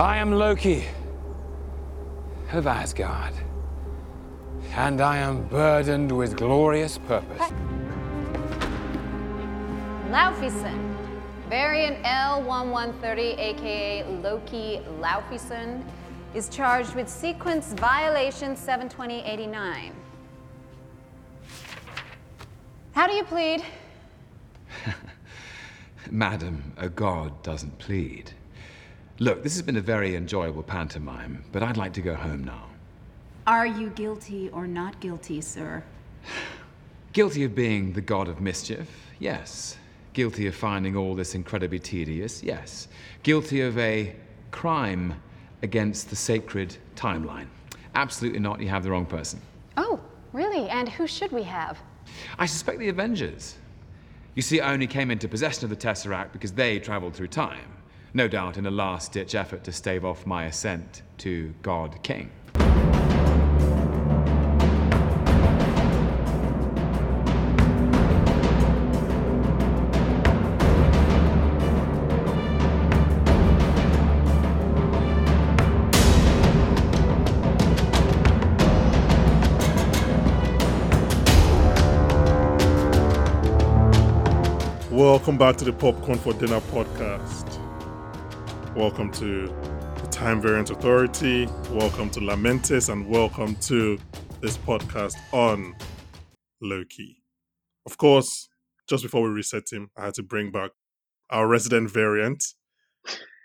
I am Loki of Asgard, and I am burdened with glorious purpose. Laufeyson, variant L1130, aka Loki Laufeyson, is charged with sequence violation 72089. How do you plead? Madam, a god doesn't plead. Look, this has been a very enjoyable pantomime, but I'd like to go home now. Are you guilty or not guilty, sir? Guilty of being the god of mischief? Yes. Guilty of finding all this incredibly tedious? Yes. Guilty of a crime against the sacred timeline? Absolutely not. You have the wrong person. Oh, really? And who should we have? I suspect the Avengers. You see, I only came into possession of the Tesseract because they traveled through time. No doubt in a last ditch effort to stave off my ascent to God King. Welcome back to the Popcorn for Dinner podcast. Welcome to the Time Variance Authority. Welcome to Lamentis, and welcome to this podcast on Loki. Of course, just before we reset him, I had to bring back our resident variant.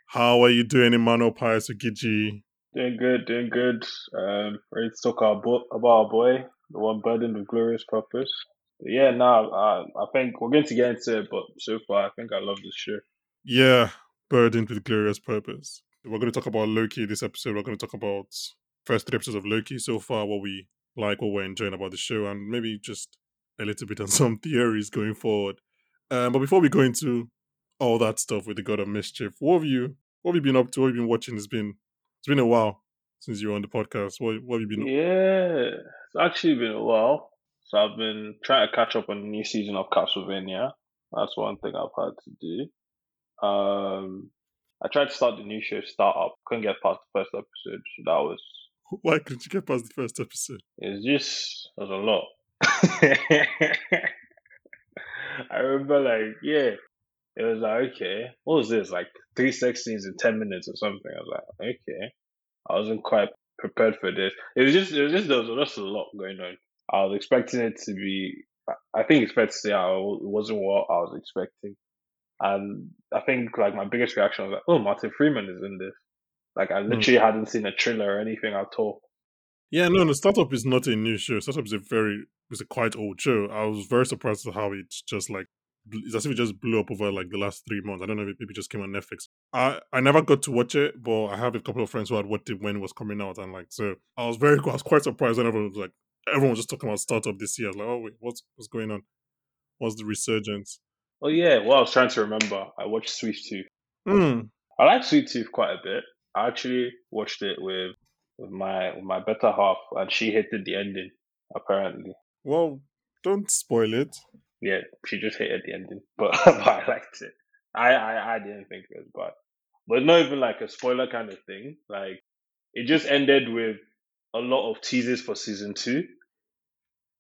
How are you doing, Emmanuel Pius Ugiji? Doing good, doing good. Um, ready to talk our bo- about our boy, the one burdened with glorious purpose. But yeah, no, I, I think we're going to get into it, but so far, I think I love this show. Yeah, burdened with glorious purpose. We're going to talk about Loki this episode. We're going to talk about first three episodes of Loki so far, what we like, what we're enjoying about the show, and maybe just a little bit on some theories going forward. Um, but before we go into all that stuff with the God of Mischief, what have you what have you been up to? What have you been watching? It's been it's been a while since you were on the podcast. What, what have you been? Yeah, it's actually been a while. So I've been trying to catch up on the new season of Castlevania. That's one thing I've had to do. Um, I tried to start the new show Startup. Couldn't get past the first episode. So that was. Why couldn't you get past the first episode? It's just it was a lot. I remember like yeah, it was like okay, what was this like three sex scenes in ten minutes or something? I was like okay, I wasn't quite prepared for this. It was just it was just there was just a lot going on. I was expecting it to be. I think it's fair to say I, it wasn't what I was expecting, and I think like my biggest reaction was like, "Oh, Martin Freeman is in this." Like I literally mm. hadn't seen a trailer or anything at all. Yeah, no, the startup is not a new show. Startup is a very it's a quite old show. I was very surprised at how it's just like it's as if it just blew up over like the last three months. I don't know if it just came on Netflix. I I never got to watch it, but I have a couple of friends who had watched it when it was coming out, and like so I was very I was quite surprised when everyone was like everyone was just talking about startup this year. I was like, oh wait, what's what's going on? What's the resurgence? Oh yeah, well I was trying to remember. I watched Sweet Tooth. Mm. I like Sweet Tooth quite a bit. I actually watched it with with my with my better half, and she hated the ending. Apparently. Well, don't spoil it. Yeah, she just hated the ending, but, but I liked it. I, I I didn't think it was bad, but not even like a spoiler kind of thing. Like it just ended with a lot of teasers for season two,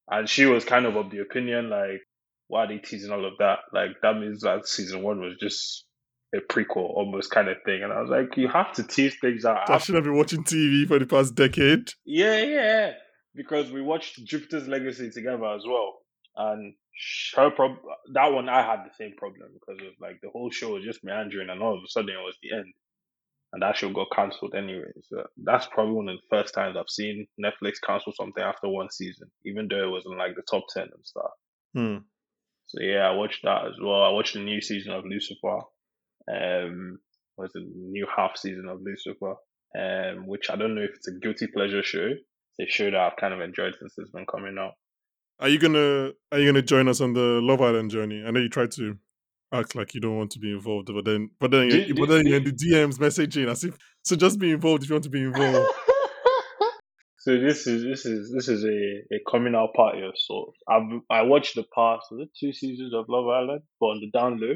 and she was kind of of the opinion like, why are they teasing all of that? Like that means that season one was just a prequel almost kind of thing. And I was like, you have to tease things out. I should have been watching TV for the past decade. Yeah, yeah. Because we watched Jupiter's Legacy together as well. And her prob- that one I had the same problem because of like the whole show was just meandering and all of a sudden it was the end. And that show got cancelled anyway. So that's probably one of the first times I've seen Netflix cancel something after one season, even though it was in like the top ten and stuff. Hmm. So yeah, I watched that as well. I watched the new season of Lucifer um, was the new half season of Lucifer, um, which I don't know if it's a guilty pleasure show. It's a show that I've kind of enjoyed since it's been coming out. Are you gonna Are you gonna join us on the Love Island journey? I know you tried to act like you don't want to be involved, but then but then do, but then you're in the DMs messaging as if so. Just be involved if you want to be involved. so this is this is this is a, a coming out party of sorts. I've I watched the past two seasons of Love Island, but on the down low.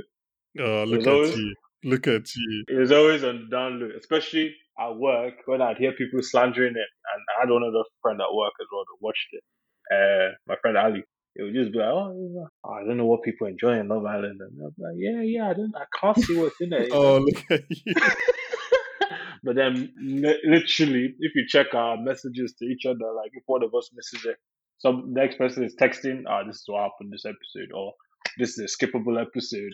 Oh, look at you. Look at you. It was always on the download, especially at work when I'd hear people slandering it. And I had one other friend at work as well that watched it. Uh, my friend Ali. It would just be like, oh, I don't know what people enjoy in Love Island. And I'm like, yeah, yeah, I don't, I can't see what's in it. Oh, look at you. but then, literally, if you check our messages to each other, like if one of us misses it, some next person is texting, ah, this is what happened this episode, or this is a skippable episode.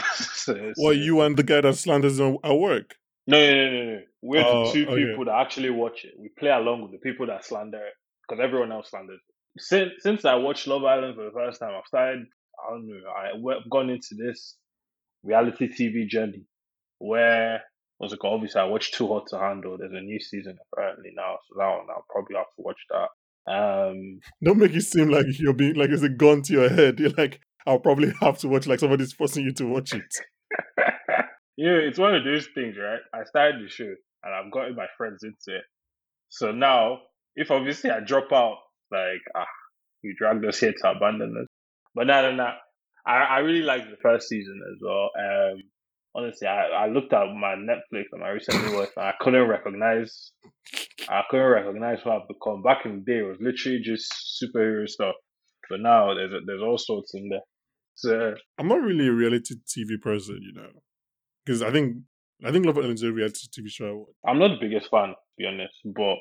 so, well, you and the guy that slanders at work. No, no, no, no, no. We're oh, the two okay. people that actually watch it. We play along with the people that slander it because everyone else slanders it. Since since I watched Love Island for the first time, I've started. I don't know. I've gone into this reality TV journey where what's it called? Obviously, I watched Too Hot to Handle. There's a new season apparently now, so that one I'll probably have to watch that. Um, Don't make it seem like you're being like it's a gun to your head. You're like, I'll probably have to watch like somebody's forcing you to watch it. yeah, it's one of those things, right? I started the show and I've gotten my friends into it. So now, if obviously I drop out, like, ah, you dragged us here to abandon us. But no, no, no. I, I really liked the first season as well. Um, honestly, I, I looked at my Netflix and my recently watched, and I couldn't recognize, I couldn't recognize what I've become. Back in the day, it was literally just superhero stuff, but now there's there's all sorts in there. So I'm not really a reality TV person, you know, because I think I think Love Island is a reality TV show. I'm not the biggest fan, to be honest, but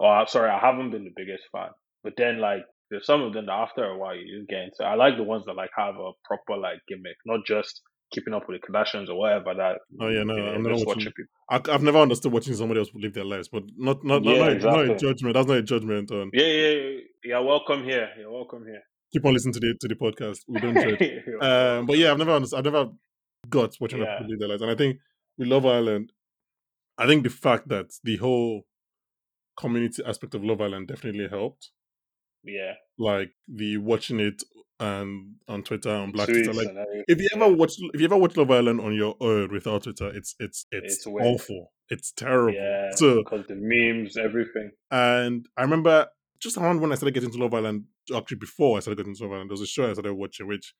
oh, sorry, I haven't been the biggest fan. But then, like, there's some of them that after a while you just get into. I like the ones that like have a proper like gimmick, not just keeping up with the Kardashians or whatever. That oh yeah, no, I'm not watching. I, have never understood watching somebody else live their lives, but not not yeah, not, exactly. not a judgment. That's not a judgment on. Yeah, yeah, yeah. You're welcome here. You're welcome here. Keep on listening to the to the podcast. We don't judge. um, but yeah, I've never understood. I've never got watching yeah. people live their lives, and I think we Love Island. I think the fact that the whole community aspect of Love Island definitely helped. Yeah. Like the watching it and on Twitter on Black Twitter. Like if you ever watch if you ever watch Love Island on your own without Twitter, it's it's it's, it's awful. It's terrible. Yeah, so because the memes, everything. And I remember just around when I started getting to Love Island, actually before I started getting to Love Island, there was a show I started watching which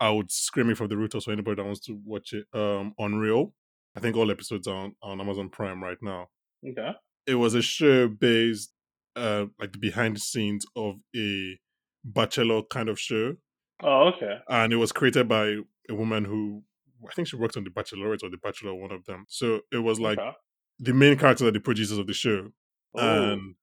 I would scream it from the rooftops for anybody that wants to watch it. Um, Unreal. I think all episodes are on, on Amazon Prime right now. Okay. It was a show based, uh, like the behind the scenes of a bachelor kind of show. Oh, okay. And it was created by a woman who I think she worked on The Bachelorette or The Bachelor, one of them. So it was like okay. the main characters are the producers of the show. Oh. And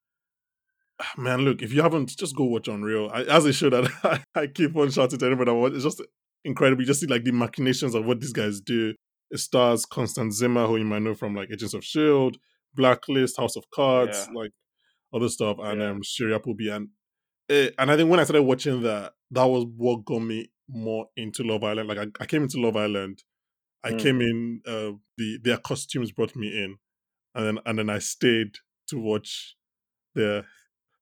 ah, man, look, if you haven't, just go watch Unreal. I, as a show that I, I keep on shouting to anybody, it's just incredible. You just see like the machinations of what these guys do. It stars Constance Zimmer, who you might know from like Agents of Shield, Blacklist, House of Cards, yeah. like other stuff, and yeah. um, Shiri Appleby. And it, and I think when I started watching that, that was what got me more into Love Island. Like I, I came into Love Island, I mm. came in. Uh, the their costumes brought me in, and then and then I stayed to watch their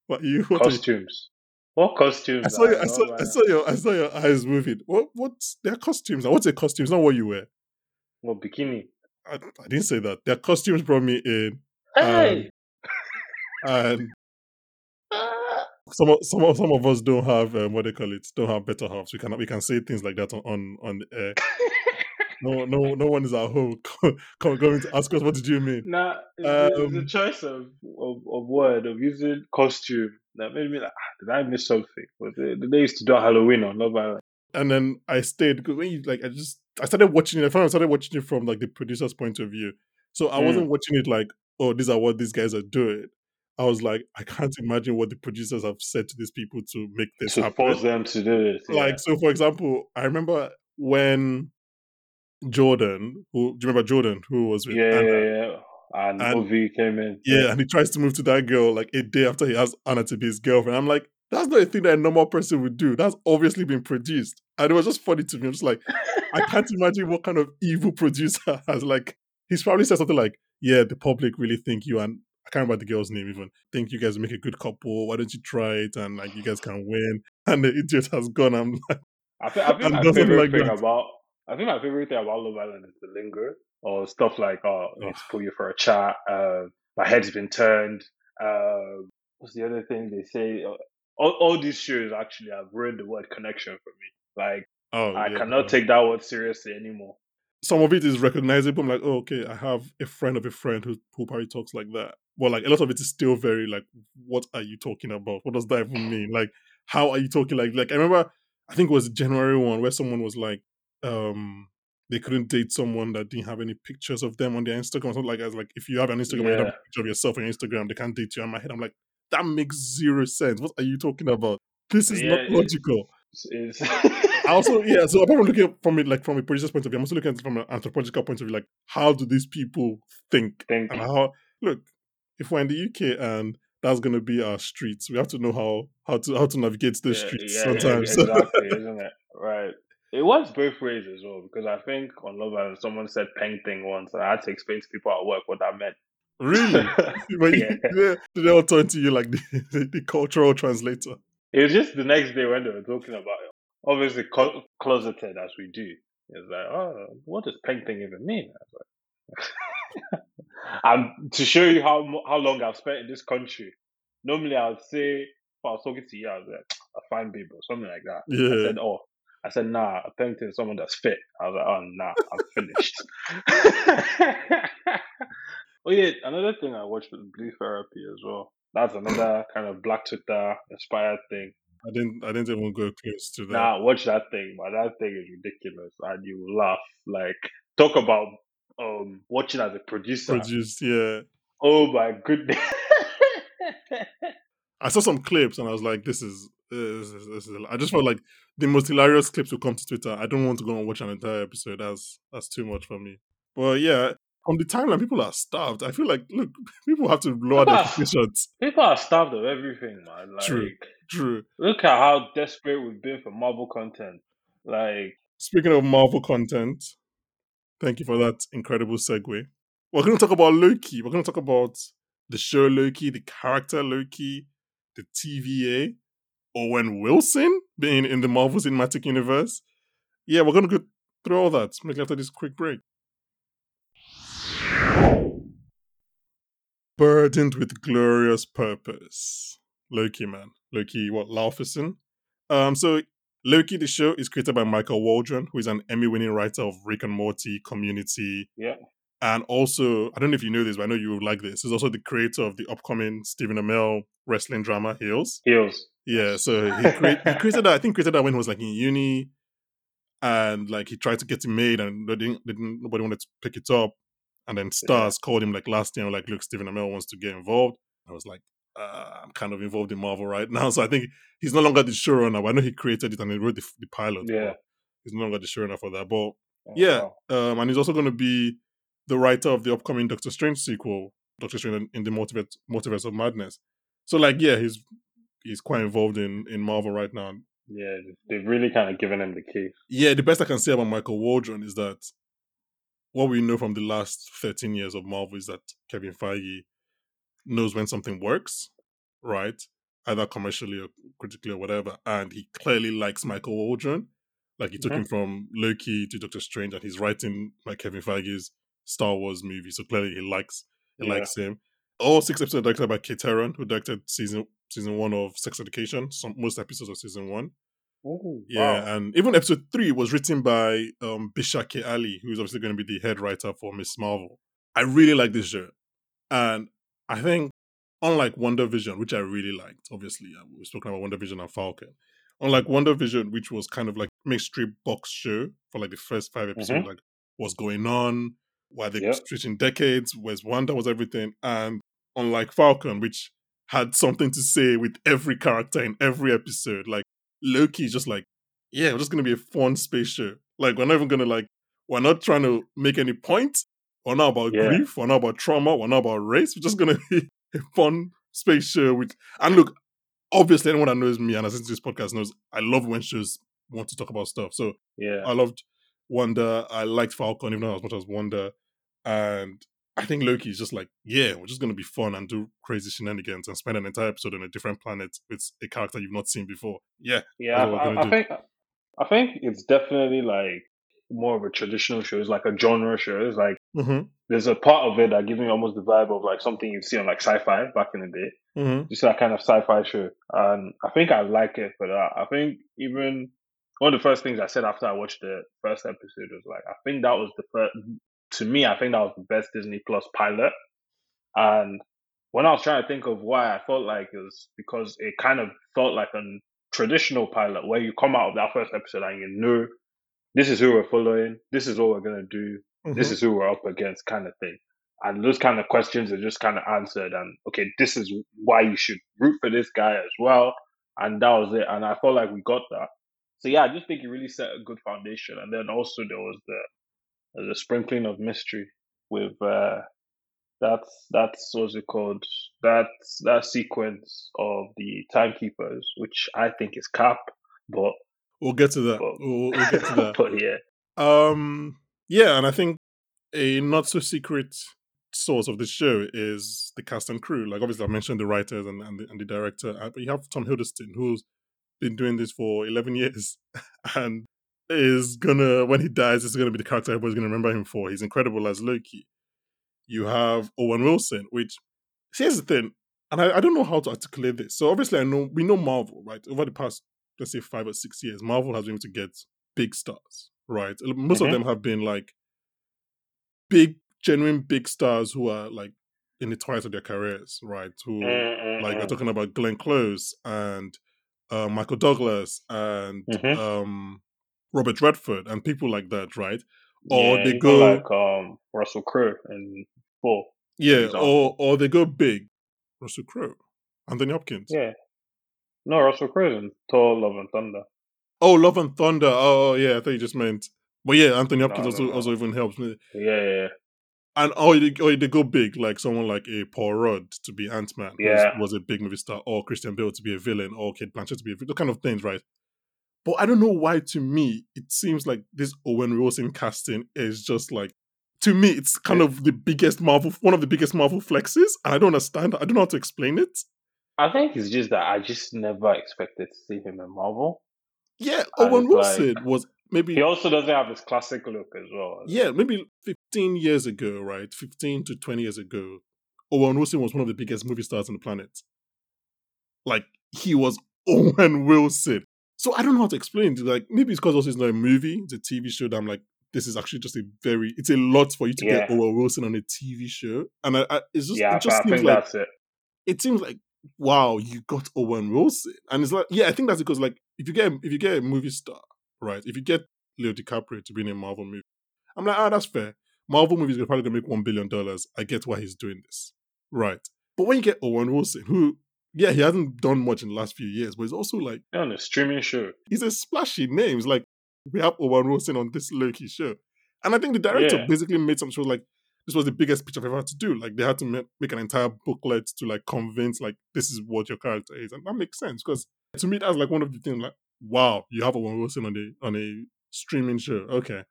what you what costumes. What costumes? I saw, you, I, saw, I saw your I saw your eyes moving. What what's their costumes? What's their costumes? Not what you wear. What bikini? I, I didn't say that. Their costumes brought me in. Hey. Um, and some of, some of, some of us don't have um, what they call it don't have better halves. We can we can say things like that on on, on air. no no no one is at home going to ask us what did you mean. Nah, it's, um, the choice of, of, of word of using costume that made me like, ah, did I miss something? But they, they used to do Halloween on Love Island. And then I stayed because when you like, I just I started watching it. I I started watching it from like the producer's point of view. So I mm. wasn't watching it like, oh, these are what these guys are doing. I was like, I can't imagine what the producers have said to these people to make this to happen. force them to do it. Yeah. Like, so for example, I remember when Jordan, who do you remember Jordan, who was with yeah, Anna, yeah, yeah. And, and Ovi came in. Yeah, yeah, and he tries to move to that girl like a day after he has Anna to be his girlfriend. I'm like, that's not a thing that a normal person would do. That's obviously been produced. And it was just funny to me. I'm just like, I can't imagine what kind of evil producer has like he's probably said something like, Yeah, the public really think you and I can't remember the girl's name even. Think you guys make a good couple. Why don't you try it? And like you guys can win. And the idiot has gone. I'm like, I think, I think my favorite like thing that. about I think my favorite thing about Love Island is the linger or stuff like, oh, let's pull you for a chat. Uh, my head's been turned. Uh, what's the other thing they say? Uh, all, all these shows actually have ruined the word connection for me. Like, oh, I yeah, cannot yeah. take that word seriously anymore. some of it is recognizable. I'm like, oh, okay, I have a friend of a friend who who probably talks like that. But like a lot of it is still very like, what are you talking about? What does that even mean? Like, how are you talking like like I remember I think it was January one where someone was like, um, they couldn't date someone that didn't have any pictures of them on their Instagram. Something like as like if you have an Instagram and you have Yeah. a picture of yourself on your Instagram, they can't date you. In my head, I'm like, that makes zero sense. What are you talking about? This is Yeah, not logical. It's, I also, yeah, so apart from looking at from it like from a producer's point of view, I'm also looking at it from an anthropological point of view, like how do these people think? think And how look, if we're in the UK and that's gonna be our streets, we have to know how how to how to navigate those yeah, streets yeah, sometimes. exactly, isn't it? Right. It was both ways as well because I think on Love Island someone said "peng thing" once, and I had to explain to people at work what that meant. really? Yeah. yeah, they all turn to you like the, the, the cultural translator. It was just the next day when they were talking about it. Obviously, co- closeted as we do. It's like, oh, what does "peng thing" even mean? I and to show you how how long I've spent in this country, normally I would say, if I was talking to you, I was like, a fine babe or something like that. I Yeah. said, oh, I said, nah, thing is someone that's fit. I was like, oh, nah, I'm finished. oh, yeah, another thing I watched was Blue Therapy as well. That's another kind of Black Twitter inspired thing. I didn't I didn't even go close to that. Nah, watch that thing, man. That thing is ridiculous, and you laugh. Like, talk about um watching as a producer. Produced, yeah. Oh my goodness. I saw some clips and I was like, this is, this is, this is I just felt like the most hilarious clips will come to Twitter. I don't want to go and watch an entire episode. That's that's too much for me. But yeah, on the timeline, people are starved. I feel like, look, people have to lower their expectations. People are starved of everything, man. Like, True. True. look at how desperate we've been for Marvel content. Like, Speaking of Marvel content, thank you for that incredible segue. We're going to talk about Loki. We're going to talk about the show Loki, the character Loki, the TVA, Owen Wilson being in the Marvel Cinematic Universe. Yeah, we're going to go through all that maybe after this quick break. Burdened with glorious purpose. Loki, man. Loki, what, Laufeyson? Um, so Loki, the show, is created by Michael Waldron, who is an Emmy-winning writer of Rick and Morty, Community, yeah, and also I don't know if you know this, but I know you would like this. He's also the creator of the upcoming Stephen Amell wrestling drama Heels. heels. Yeah, so he, create, he created that. I think created that when he was like in uni, and like he tried to get it made, and they didn't, they didn't nobody wanted to pick it up. And then Starz called him like last year, like, look, Stephen Amell wants to get involved. I was like, uh, I'm kind of involved in Marvel right now, so I think he's no longer the showrunner. But I know he created it and he wrote the, the pilot. but Yeah. he's no longer the showrunner for that. But Oh, yeah, wow. um, and he's also going to be the writer of the upcoming Doctor Strange sequel, Doctor Strange in- in the Multiverse, Multiverse of Madness. So, like, yeah, he's he's quite involved in in Marvel right now. Yeah, they've really kind of given him the key. Yeah, the best I can say about Michael Waldron is that what we know from the last 13 years of Marvel is that Kevin Feige knows when something works, right? Either commercially or critically or whatever. And he clearly likes Michael Waldron. Like he took Mhm. him from Loki to Doctor Strange and he's writing like Kevin Feige's Star Wars movie. So clearly he likes he Yeah. likes him. All six episodes are directed by Kate Herron, who directed season season one of Sex Education, some most episodes of season one. Ooh, Yeah, wow. and even episode three was written by um, Bisha K. Ali, who's obviously going to be the head writer for Miss Marvel. I really like this show, and I think unlike WandaVision, which I really liked, obviously uh, we've spoken about WandaVision and Falcon. Unlike WandaVision, which was kind of like mixed strip box show for like the first five episodes, like what's going on, why they Yep. switching decades, where's Wanda was everything, and unlike Falcon, which had something to say with every character in every episode, like Loki is just like, yeah, we're just gonna be a fun space show. Like we're not even gonna like we're not trying to make any point. We're not about Yeah. grief, we're not about trauma, we're not about race. We're just gonna be a fun space show with and look, obviously anyone that knows me and has listened to this podcast knows I love when shows want to talk about stuff. So Yeah. I loved Wonder. I liked Falcon, even though as much as Wonder. And I think Loki is just like, yeah, we're just gonna be fun and do crazy shenanigans and spend an entire episode on a different planet with a character you've not seen before. Yeah, Yeah, That's I, I, think I think it's definitely like more of a traditional show. It's like a genre show. It's like hmm there's a part of it that gives me almost the vibe of like something you see on like sci-fi back in the day. hmm Just that kind of sci-fi show, and I think I like it for that. I think even one of the first things I said after I watched the first episode was like, I think that was the first. To me, I think that was the best Disney Plus pilot. And when I was trying to think of why, I felt like it was because it kind of felt like a traditional pilot where you come out of that first episode and you know this is who we're following, this is what we're gonna do, this Mhm. is who we're up against, kind of thing. And those kind of questions are just kind of answered, and okay, this is why you should root for this guy as well. And that was it. And I felt like we got that. So yeah, I just think it really set a good foundation. And then also there was the the sprinkling of mystery with uh that's that's what's it called? That's that sequence of the timekeepers, which I think is cap, but We'll get to that. but, We'll, we'll get to that. but yeah. Um, yeah, and I think a not so secret source of the show is the cast and crew. Like, obviously, I mentioned the writers and, and, the, and the director, uh, but you have Tom Hiddleston, who's been doing this for 11 years and is gonna, when he dies, is gonna be the character everybody's gonna remember him for. He's incredible as Loki. You have Owen Wilson, which, here's the thing, and I, I don't know how to articulate this. So, obviously, I know, we know Marvel, right? Over the past, let's say, five or six years, Marvel has been able to get big stars, right? Most of Mhm. them have been like big, genuine big stars who are like in the twilight of their careers, right? Who Mm, like we're talking about Glenn Close and uh, Michael Douglas and Mhm. um, Robert Redford and people like that, right? Or yeah, they go, like um Russell Crowe and Four. yeah, example. or or they go big. Russell Crowe, Anthony Hopkins. Yeah. No, Russell Crowe in Thor: Love and Thunder. Oh, Love and Thunder. Oh, oh, yeah, I thought you just meant. But yeah, Anthony Hopkins no, also no. also even helps me. Yeah, yeah, yeah. And oh, they, oh, they go big, like someone like a Paul Rudd to be Ant Man, Yeah. was a big movie star, or Christian Bale to be a villain, or Cate Blanchett to be a villain, those kind of things, right? But I don't know why. To me, it seems like this Owen Wilson casting is just like, to me, it's kind Yeah. of the biggest Marvel, one of the biggest Marvel flexes. And I don't understand. I don't know how to explain it. I think it's just that I just never expected to see him in Marvel. Yeah, Owen it's like- Wilson was maybe He also doesn't have his classic look as well. yeah, maybe 15 years ago, right? 15 to 20 years ago, Owen Wilson was one of the biggest movie stars on the planet. Like, he was Owen Wilson. So I don't know how to explain it. Like, maybe it's because also it's not a movie, it's a TV show that I'm like, this is actually just a very, it's a lot for you to get Yeah. Owen Wilson on a TV show. And I, I it's just, yeah, it just I seems think like, that's it. it seems like, wow, you got Owen Wilson. And it's like, yeah, I think that's because like, if you get, if you get a movie star, right? If you get Leo DiCaprio to be in a Marvel movie, I'm like, ah, that's fair. Marvel movies are probably gonna make one billion dollars. I get why he's doing this, right? But when you get Owen Wilson, who, yeah, he hasn't done much in the last few years, but he's also like, on a streaming show. he's a splashy name. It's like we have Owen Wilson on this Loki show, and I think the director Yeah. basically made some sure like this was the biggest pitch I've ever had to do. Like they had to ma- make an entire booklet to like convince like this is what your character is, and that makes sense because to me that's like one of the things like wow, you have Owen Wilson on a on a streaming show. Okay,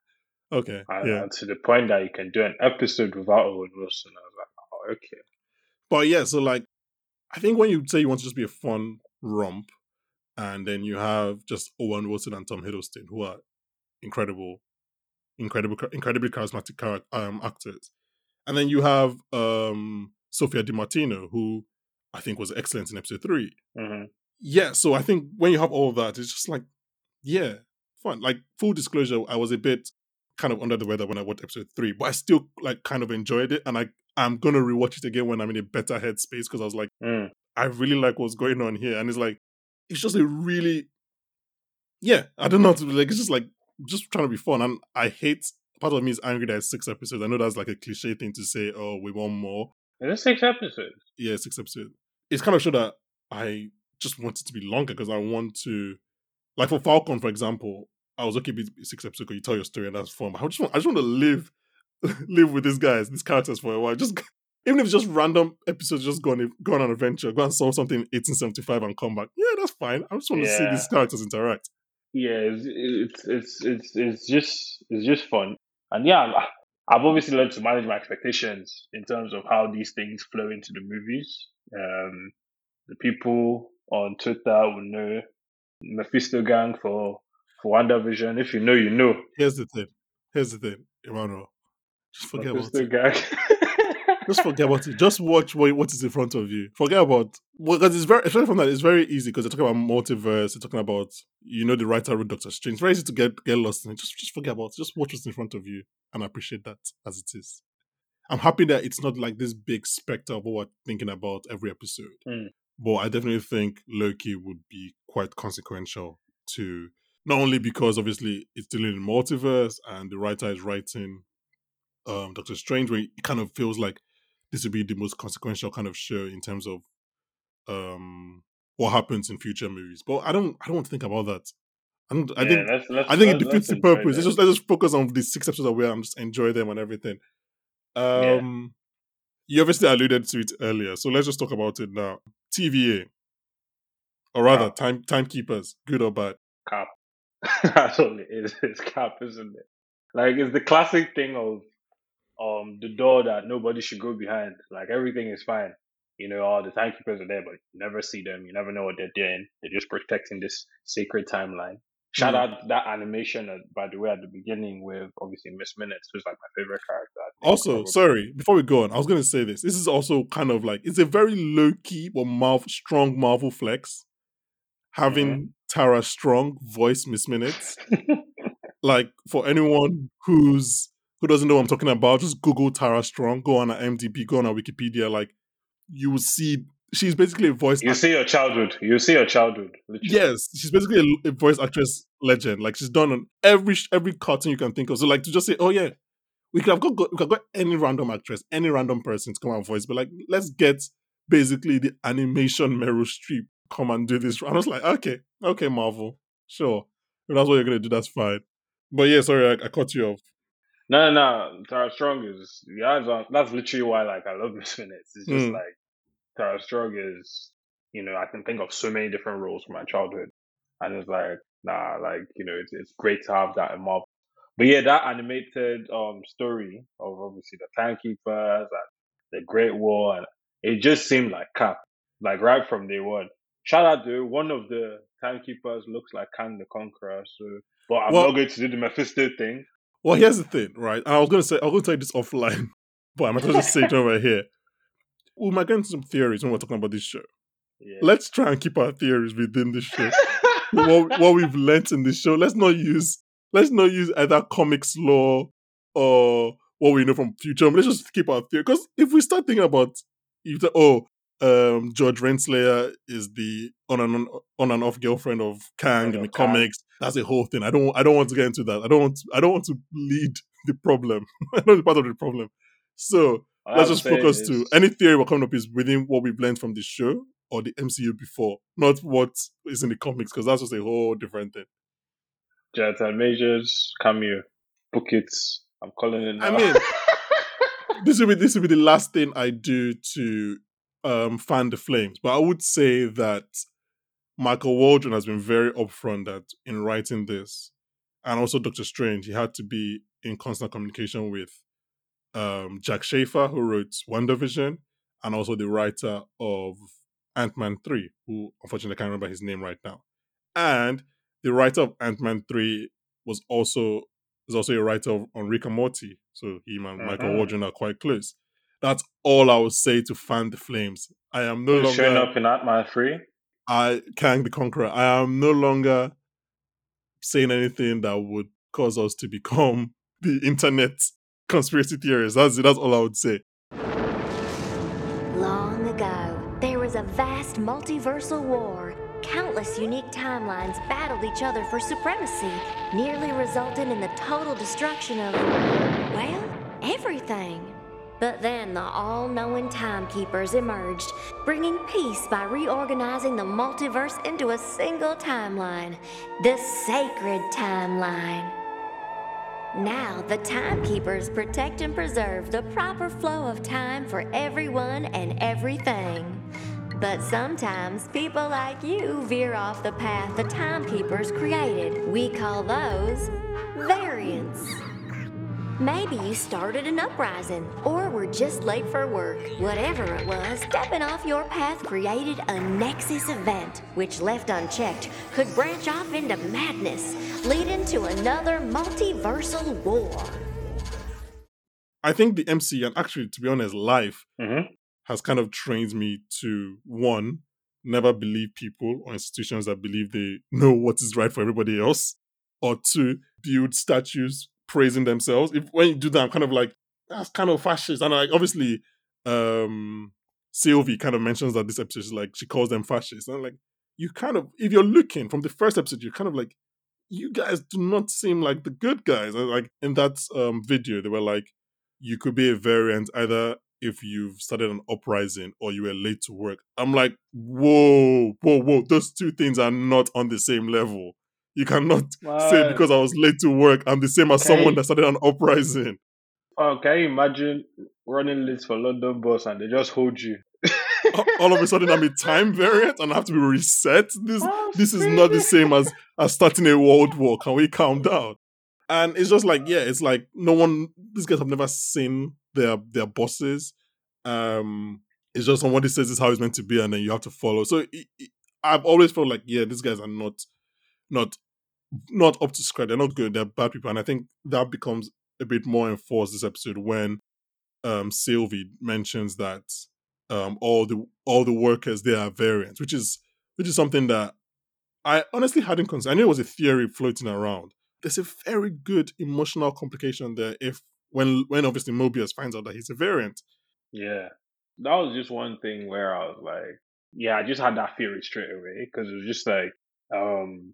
okay, yeah. to the point that you can do an episode without Owen Wilson. I was like, oh, okay. But yeah, so like, I think when you say you want to just be a fun romp, and then you have just Owen Wilson and Tom Hiddleston, who are incredible, incredible, incredibly charismatic char- um, actors, and then you have um, Sophia Di Martino, who I think was excellent in episode three. hmm Yeah, so I think when you have all of that, it's just like, yeah, fun. Like full disclosure, I was a bit kind of under the weather when I watched episode three, but I still like kind of enjoyed it, and I I'm gonna rewatch it again when I'm in a better headspace because I was like, Mm. I really like what's going on here, and it's like it's just a really, yeah, I don't know, to, like it's just like just trying to be fun, and I hate. Part of me is angry that it's six episodes. I know that's like a cliche thing to say. Oh, we want more Is it six episodes? yeah, six episodes. It's kind of show that I just want it to be longer because I want to, like for Falcon, for example, I was okay with six episodes because you tell your story and that's fun. But I just want, I just want to live, live with these guys, these characters for a while. Just even if it's just random episodes, just go on, go on an adventure, go and solve something in 1875 and come back. Yeah, that's fine. I just want to see these characters interact. Yeah, it's it's it's it's, it's just it's just fun, and yeah, I've obviously learned to manage my expectations in terms of how these things flow into the movies. Um, the people on Twitter will know Mephisto Gang for for Wonder WandaVision. If you know, you know. Here's the thing. Here's the thing, Emmanuel. Just forget about Mephisto it. Gang. just forget about it. Just watch what, what is in front of you. Forget about because it's very especially from that it's very easy because they're talking about multiverse. They're talking about you know the writer wrote Doctor Strange. It's very easy to get get lost in it. Just just forget about it. Just watch what's in front of you and appreciate that as it is. I'm happy that it's not like this big specter of what we're thinking about every episode. Mm. But I definitely think Loki would be quite consequential to not only because obviously it's dealing in multiverse and the writer is writing um, Doctor Strange, where it kind of feels like this would be the most consequential kind of show in terms of um, what happens in future movies. But I don't, I don't want to think about that. I, don't, I Yeah, think, let's- let's- I think it let's- defeats the purpose. Let's just let's just focus on the six episodes of where I'm just enjoy them and everything. Um, you obviously alluded to it earlier, so let's just talk about it now. TVA, or rather, Wow. time timekeepers, good or bad. cap. That's all it is. It's cap, isn't it? Like it's the classic thing of um the door that nobody should go behind. Like everything is fine. You know, all the timekeepers are there, but you never see them. You never know what they're doing. They're just protecting this sacred timeline. Shout Mm. out that animation, uh, by the way, at the beginning with obviously Miss Minutes, who's like my favorite character. Also, probably. sorry, before we go on, I was going to say this. This is also kind of like it's a very low key but Marvel, strong Marvel flex. Having Mm-hmm. Tara Strong voice Miss Minutes. like for anyone who's who doesn't know what I'm talking about, just Google Tara Strong, go on our MDB, go on our Wikipedia. Like you will see, she's basically a voice. You act- see your childhood. You see your childhood. literally. Yes, she's basically a, a voice actress legend. Like she's done on every every cartoon you can think of. So like to just say, oh yeah, we could have got, got we could got any random actress, any random person to come and voice, but like let's get basically the animation Meryl Streep come and do this. And I was like, okay, okay, Marvel, sure, if that's what you're gonna do, that's fine. But yeah, sorry, I, I cut you off. No, no, no. Tara Strong is yeah. That's, that's literally why like I love Miss Minutes. It's just Mm. like Tara Strong is. You know, I can think of so many different roles from my childhood, and it's like nah, like you know, it's it's great to have that in Marvel. But yeah, that animated um story of obviously the timekeepers and the Great War, and it just seemed like Cap, like right from day one. Shout out to one of the timekeepers looks like Kang the Conqueror. So, but I'm Well- not going to do the Mephisto thing. Well, here's the thing, right? And I was gonna say I was gonna tell you this offline, but I'm gonna just say it over here. We might get into some theories when we're talking about this show. Yeah. Let's try and keep our theories within the show. what, what we've learnt in this show. Let's not use let's not use either comics lore or what we know from future. Let's just keep our theory. Because if we start thinking about you say, oh, um, Judge Renslayer is the on and on, on and off girlfriend of Kang in the Kang. comics. That's a whole thing. I don't I don't want to get into that. I don't want I don't want to lead the problem. I don't want to be part of the problem. So let's just focus is- to any theory we're coming up is within what we've learned from the show or the MCU before, not what is in the comics, because that's just a whole different thing. Jonathan Majors cameo. Book it. I'm calling it now. I mean, this will be this will be the last thing I do to um fan the flames. But I would say that Michael Waldron has been very upfront that in writing this, and also Doctor Strange, he had to be in constant communication with um Jac Schaeffer, who wrote WandaVision, and also the writer of Ant Man 3, who unfortunately I can't remember his name right now. And the writer of Ant Man 3 was also is also a writer of, on Rick and Morty. So he and Michael Mhm. Waldron are quite close. That's all I will say to fan the flames. I am no Who's showing longer up in Ant Man 3? I Kang the Conqueror. I am no longer saying anything that would cause us to become the internet conspiracy theorists. That's that's all I would say. Long ago, there was a vast multiversal war. Countless unique timelines battled each other for supremacy, nearly resulting in the total destruction of, well, everything. But then the all knowing timekeepers emerged, bringing peace by reorganizing the multiverse into a single timeline the sacred timeline. Now, the timekeepers protect and preserve the proper flow of time for everyone and everything. But sometimes people like you veer off the path the timekeepers created. We call those variants. Maybe you started an uprising or were just late for work. Whatever it was, stepping off your path created a nexus event, which left unchecked could branch off into madness, leading to another multiversal war. I think the MC and actually, to be honest, life Mm-hmm. has kind of trained me to one, never believe people or institutions that believe they know what is right for everybody else, or two, build statues praising themselves. If when you do that, I'm kind of like that's kind of fascist, and like obviously, um, Sylvie kind of mentions that this episode is like she calls them fascists, and I'm like you kind of if you're looking from the first episode, you're kind of like you guys do not seem like the good guys. And, Like in that um video, they were like you could be a variant either if you've started an uprising or you were late to work. I'm like, whoa, whoa, whoa. Those two things are not on the same level. You cannot say because I was late to work, I'm the same as Okay. someone that started an uprising. Oh, can you imagine running late for London bus and they just hold you? All of a sudden, I'm a time variant and I have to be reset. This Oh, this is not the same as as starting a world war. Can we calm down? And it's just like, yeah, it's like no one. These guys have never seen their their bosses. Um, it's just somebody says this is how it's meant to be, and then you have to follow. So it, it- I've always felt like, yeah, these guys are not not not up to scratch. They're not good. They're bad people, and I think that becomes a bit more enforced this episode when um Sylvie mentions that um all the all the workers they are variants, which is which is something that I honestly hadn't considered. I knew it was a theory floating around. There's a very good emotional complication there if when when obviously Mobius finds out that he's a variant. Yeah. That was just one thing where I was like, yeah, I just had that theory straight away because it was just like, um,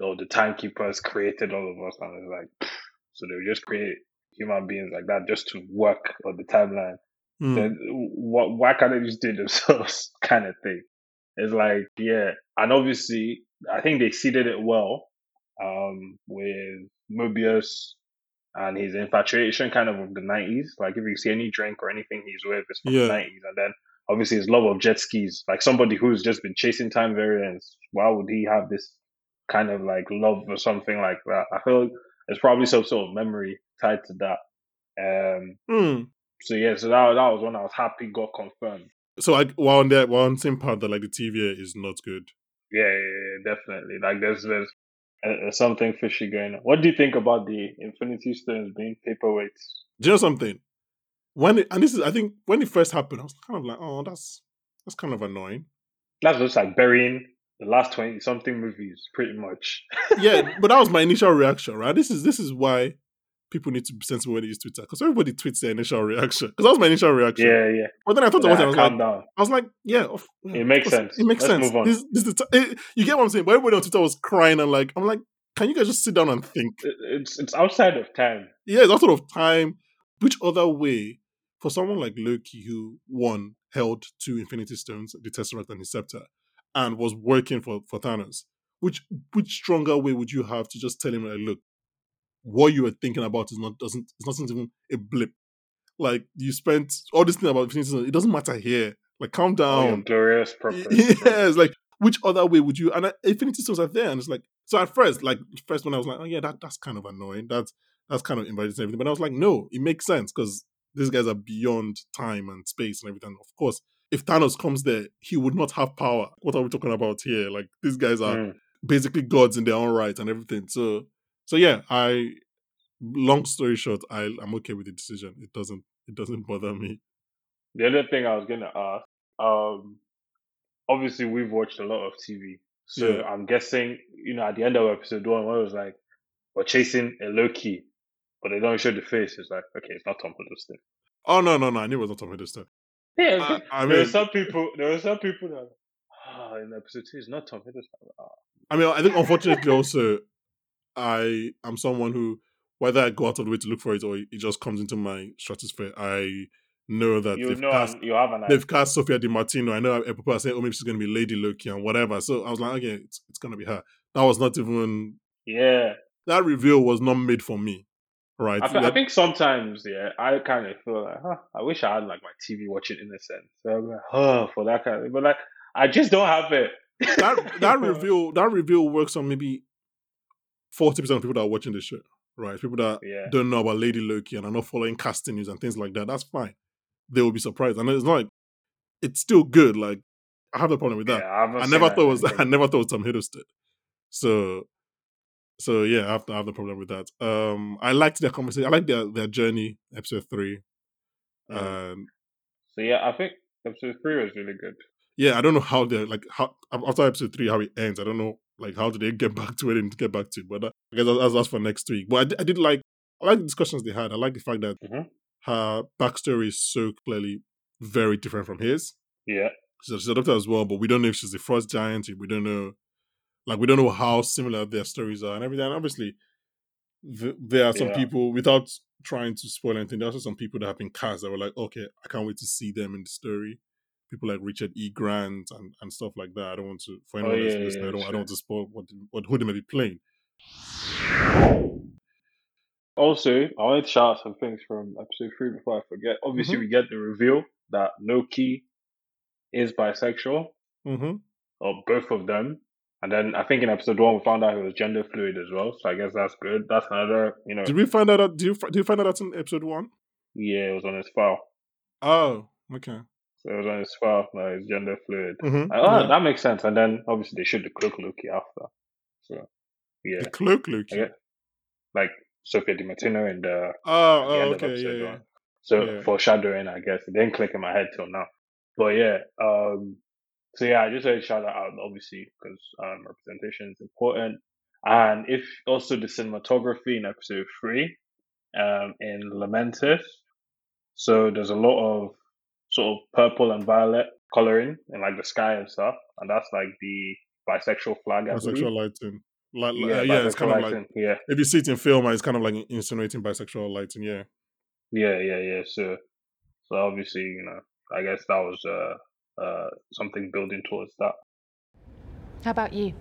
oh, the timekeepers created all of us, and it's like, so they would just create human beings like that just to work on the timeline. Hmm. Then wh- why can't they just do it themselves? kind of thing. It's like, yeah, and obviously, I think they seeded it well, um, with Mobius and his infatuation kind of of the 90s. Like, if you see any drink or anything he's with, it's from Yeah. the 90s. And then obviously his love of jet skis. Like, somebody who's just been chasing time variants, why would he have this kind of like love or something like that? I feel it's probably some sort of memory tied to that. Um, Hmm. so yeah, so that, that was when I was happy got confirmed. So I while on that while on the same part that like the TVA is not good. Yeah, yeah, yeah, definitely. Like there's there's uh, something fishy going on. What do you think about the Infinity Stones being paperweights? Do you know something? When it, and this is I think when it first happened, I was kind of like, oh, that's that's kind of annoying. That's just like burying the last twenty something movies, pretty much. yeah, but that was my initial reaction, right? This is this is why people need to be sensible when they use Twitter because everybody tweets their initial reaction. Because that was my initial reaction. yeah, yeah. But then I thought about it, I was calm like, down. I was like, yeah, of, It makes sense. It makes Let's sense. move on. This, this is the t- it- you get what I'm saying? But everybody on Twitter was crying and like, I'm like, can you guys just sit down and think? It's it's outside of time. Yeah, it's outside of time. Which other way for someone like Loki, who one held two Infinity Stones, the Tesseract and the Scepter, and was working for for Thanos? Which which stronger way would you have to just tell him like, look, what you were thinking about is not doesn't it's not even a blip. Like you spent all this thing about Infinity Stones, it doesn't matter here. Like calm Oh, down. glorious purpose. Yeah, it's like which other way would you? And uh, Infinity Stones are there, and it's like so. At first, like first when I was like, oh yeah, that that's kind of annoying. That's that's kind of inviting and everything. But I was like, no, it makes sense because these guys are beyond time and space and everything. Of course, if Thanos comes there, he would not have power. What are we talking about here? Like these guys are Mm. basically gods in their own right and everything. So so yeah, I long story short, I I'm okay with the decision. It doesn't it doesn't bother me. The other thing I was gonna ask, um, obviously we've watched a lot of TV, so Yeah. I'm guessing you know at the end of episode one, it was like we're chasing a Loki, but they don't show the face. It's like okay, it's not Tom Hiddleston. Oh no no no! I knew it was not Tom Hiddleston. Yeah, I- I there were mean- some people. There were some people that. Ah, in episode two, it's not Tom Hiddleston. Ah. I mean, I think unfortunately also, I am someone who whether I go out of the way to look for it or it just comes into my stratosphere, I know that You they've know, cast and you have an idea. they've cast Sophia Di Martino. I know uh, people are saying, oh, maybe she's going to be Lady Loki and whatever. So I was like, okay, it's, it's going to be her. That was not even Yeah, that reveal was not made for me, right? I, fe- I think sometimes, yeah, I kind of feel like, huh, I wish I had like my TV watching innocent. So I'm like, huh, for that kind of, but like, I just don't have it. that that reveal that reveal works on maybe forty percent of people that are watching this show, right? People that Yeah. don't know about Lady Loki and are not following casting news and things like that. That's fine. They will be surprised, and it's not like it's still good. Like I have no problem with that. Yeah, I, haven't I seen never that thought it was I never thought it was Tom Hiddleston. So So yeah, I have, I have no problem with that. Um, I liked their conversation. I liked their their journey. Episode three. Mm. Um, So yeah, I think episode three was really good. yeah, I don't know how they're like how after episode three how it ends. I don't know like how do they get back to where they to get back to. It, but uh, I guess that's, that's for next week. But I did, I did like I like the discussions they had. I like the fact that Mhm. her backstory is so clearly very different from his. Yeah, So she's a doctor as well, but we don't know if she's the Frost Giant. We don't know, like we don't know how similar their stories are and everything. And obviously, th- there are some Yeah. people without trying to spoil anything. There are also some people that have been cast that were like, okay, I can't wait to see them in the story. People like Richard E. Grant and, and stuff like that. I don't want to for anyone Oh, that's yeah, yeah. I don't I don't want to spoil what what who they may be playing. Also, I wanted to shout out some things from episode three before I forget. Obviously, Mhm. we get the reveal that Loki is bisexual, Mm-hmm. or both of them. And then I think in episode one, we found out he was gender fluid as well. So I guess that's good. That's another, you know, Did we find out? That, did you fi- did you find out that's in episode one? yeah, it was on his file. Oh, okay. So it was on his file. No, he's gender fluid. Mm-hmm. Like, oh, that makes sense. And then obviously they showed the cloak Loki after. So yeah, The cloak Loki. Okay. like Sophia Di Martino in the Oh, at the oh, end of okay, yeah, episode yeah. So Yeah. foreshadowing, I guess. It didn't click in my head till now. But yeah, um, so yeah, I just want to shout that out, obviously, because um, representation is important. And if also the cinematography in episode three, um, in Lamentis, so there's a lot of sort of purple and violet coloring in like the sky and stuff, and that's like the bisexual flag. I Bisexual believe. lighting. Like, Yeah, yeah, yeah, it's kind of like yeah. if you see it in film, it's kind of like insinuating bisexual lighting. Yeah. Yeah, yeah, yeah. So, so obviously, you know, I guess that was uh, uh, something building towards that. How about you?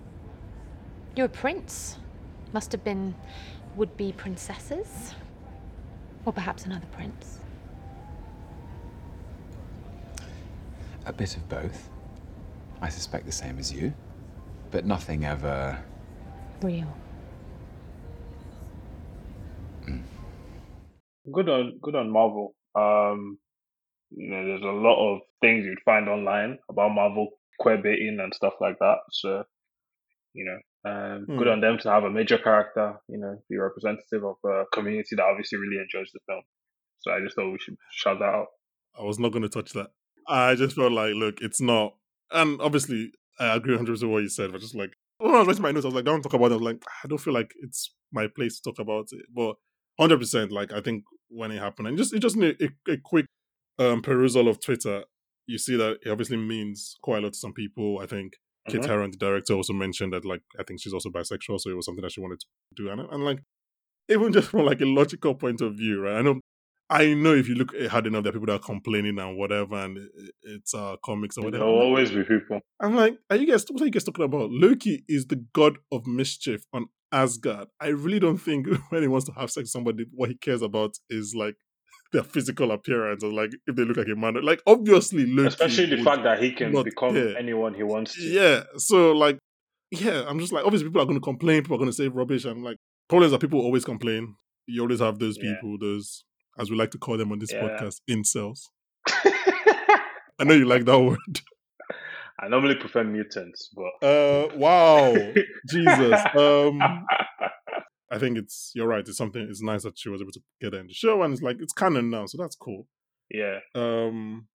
You're a prince. Must have been would be princesses? Or perhaps another prince? A bit of both. I suspect the same as you. But nothing ever. Real. Good on, good on Marvel. Um, you know, there's a lot of things you'd find online about Marvel queer baiting and stuff like that. So, you know, um, good Hmm. on them to have a major character, you know, be representative of a community that obviously really enjoys the film. So I just thought we should shout that out. I was not going to touch that. I just felt like, look, it's not. And obviously, I agree 100% with what you said, but just like, when I was writing my notes, I was like, don't talk about it. I was like, I don't feel like it's my place to talk about it. But 100%, like, I think when it happened, and just, it just need a, a quick um, perusal of Twitter, you see that it obviously means quite a lot to some people. I think Kit Mhm. Herron, the director, also mentioned that, like, I think she's also bisexual, so it was something that she wanted to do. And, and like, even just from like a logical point of view, right? I know I know if you look hard enough, there are people that are complaining and whatever, and it- it's uh, comics or whatever. There'll always be people. I'm like, are you guys? What are you guys talking about? Loki is the god of mischief on Asgard. I really don't think when he wants to have sex with somebody, what he cares about is like their physical appearance or like if they look like a man. Like obviously, Loki, Especially the fact that he can become care. anyone he wants to. Yeah. So like, yeah, I'm just like, obviously people are going to complain. People are going to say rubbish. I'm like, problems that people always complain. You always have those Yeah. people, those as we like to call them on this Yeah. podcast, incels. I know you like that word. I normally prefer mutants, but Uh, wow, Jesus. Um, I think it's you're right. It's something. It's nice that she was able to get in the show, and it's like it's canon now, so that's cool. yeah, Um,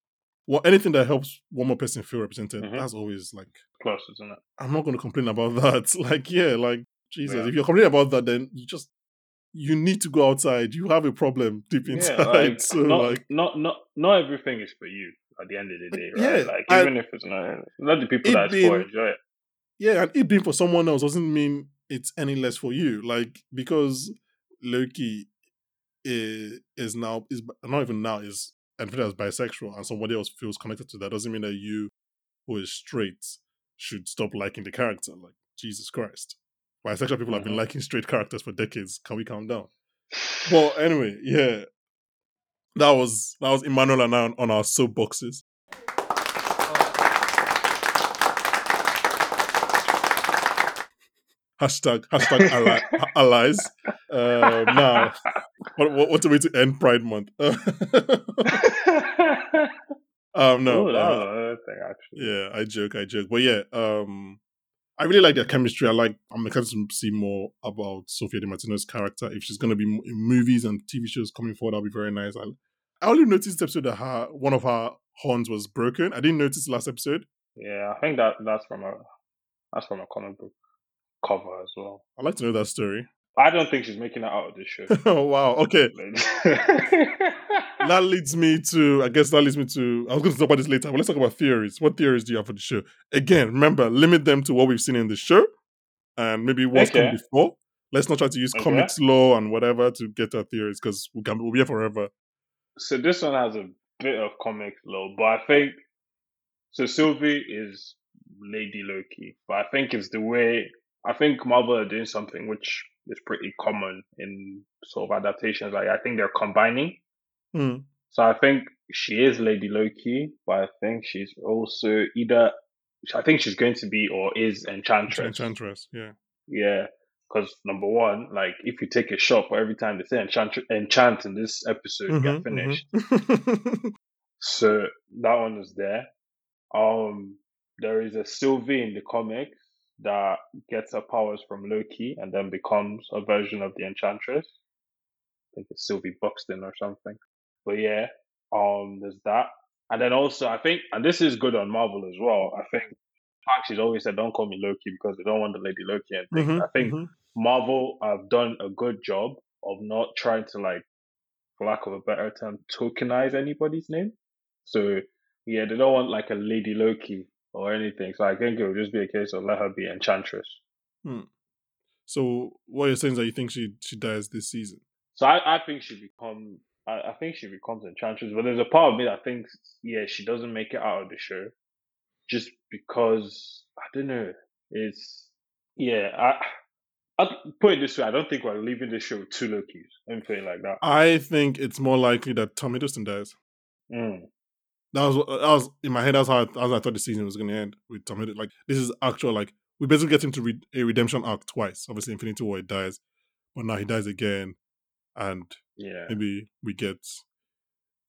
well, anything that helps one more person feel represented, Mhm. that's always like plus, isn't it? I'm not going to complain about that. Like, yeah, like Jesus. Yeah. If you're complaining about that, then you just you need to go outside. You have a problem deep inside. Yeah, like, so, not, like, not not not everything is for you at the end of the day, right? Yeah, like I- even if it's not, let the people it that's for enjoy it. yeah, and it being for someone else doesn't mean it's any less for you. Like because Loki is, is now is not even now is identified as bisexual, and somebody else feels connected to that doesn't mean that you, who is straight, should stop liking the character. Like Jesus Christ, bisexual people have been Mhm. liking straight characters for decades. Can we calm down? Well, anyway, yeah, that was that was Emmanuel and I on, on our soapboxes. Hashtag hashtag ally, allies. Uh, now, what, what what's a way to end Pride Month? um, no, Ooh, uh, thing actually. yeah, I joke, I joke, but yeah, um, I really like their chemistry. I like. I'm excited to see more about Sophia Di Martino's character. If she's going to be in movies and TV shows coming forward, that'll be very nice. I, I only noticed episode that her one of her horns was broken. I didn't notice last episode. Yeah, I think that that's from a that's from a comic book cover as well. I'd like to know that story. I don't think she's making it out of this show. oh wow. Okay. that leads me to I guess that leads me to I was going to talk about this later, but let's talk about theories. What theories do you have for the show? Again, remember, limit them to what we've seen in the show and maybe what's Okay. come before. Let's not try to use Okay. comics lore and whatever to get our theories because we can we'll be here forever. so this one has a bit of comic lore, but I think so. Sylvie is Lady Loki, but I think it's the way I think Marvel are doing something which is pretty common in sort of adaptations. Like I think they're combining. Hmm. So I think she is Lady Loki, but I think she's also either. I think she's going to be or is Enchantress. Enchantress, yeah. Yeah, because number one, like if you take a shot for every time they say enchant, enchant in this episode, you get Mhm, finished. mhm. So that one is there. Um, there is a Sylvie in the comics that gets her powers from Loki and then becomes a version of the Enchantress. I think it's Sylvie Buxton or something. But yeah, um, there's that. And then also, I think, and this is good on Marvel as well. I think Fox always said, "Don't call me Loki" because they don't want the Lady Loki and things. Mhm, I think mhm. Marvel have done a good job of not trying to like, for lack of a better term, tokenize anybody's name. So yeah, they don't want like a Lady Loki or anything. So I think it would just be a case of let her be Enchantress. Hmm. So what you're saying is that you think she she dies this season? So I, I think she become I, I think she becomes Enchantress, but there's a part of me that thinks yeah she doesn't make it out of the show, just because I don't know. It's yeah I. I'll put it this way: I don't think we're leaving the show with two Lokis. Let me put it like that. I think it's more likely that Tom Hiddleston dies. Mm. That was that was in my head. That's how I, that's how I thought the season was going to end with Tom Hiddleston. Like this is actual like we basically get him to read a redemption arc twice. Obviously, Infinity War he dies, but now he dies again, and Yeah. maybe we get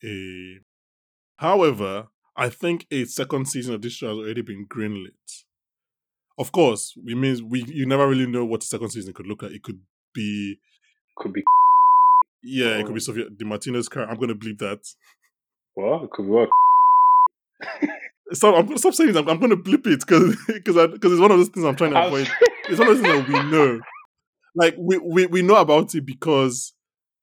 a. However, I think a second season of this show has already been greenlit. Of course, we means we you never really know what the second season could look like. It could be Could be yeah, it could be. Sophia Di Martino's character. I'm gonna believe that. well, it could work. Stop! I'm gonna stop saying this. I'm, I'm gonna blip it because because because it's one of those things I'm trying to avoid. It's one of those things that we know. Like we, we we know about it because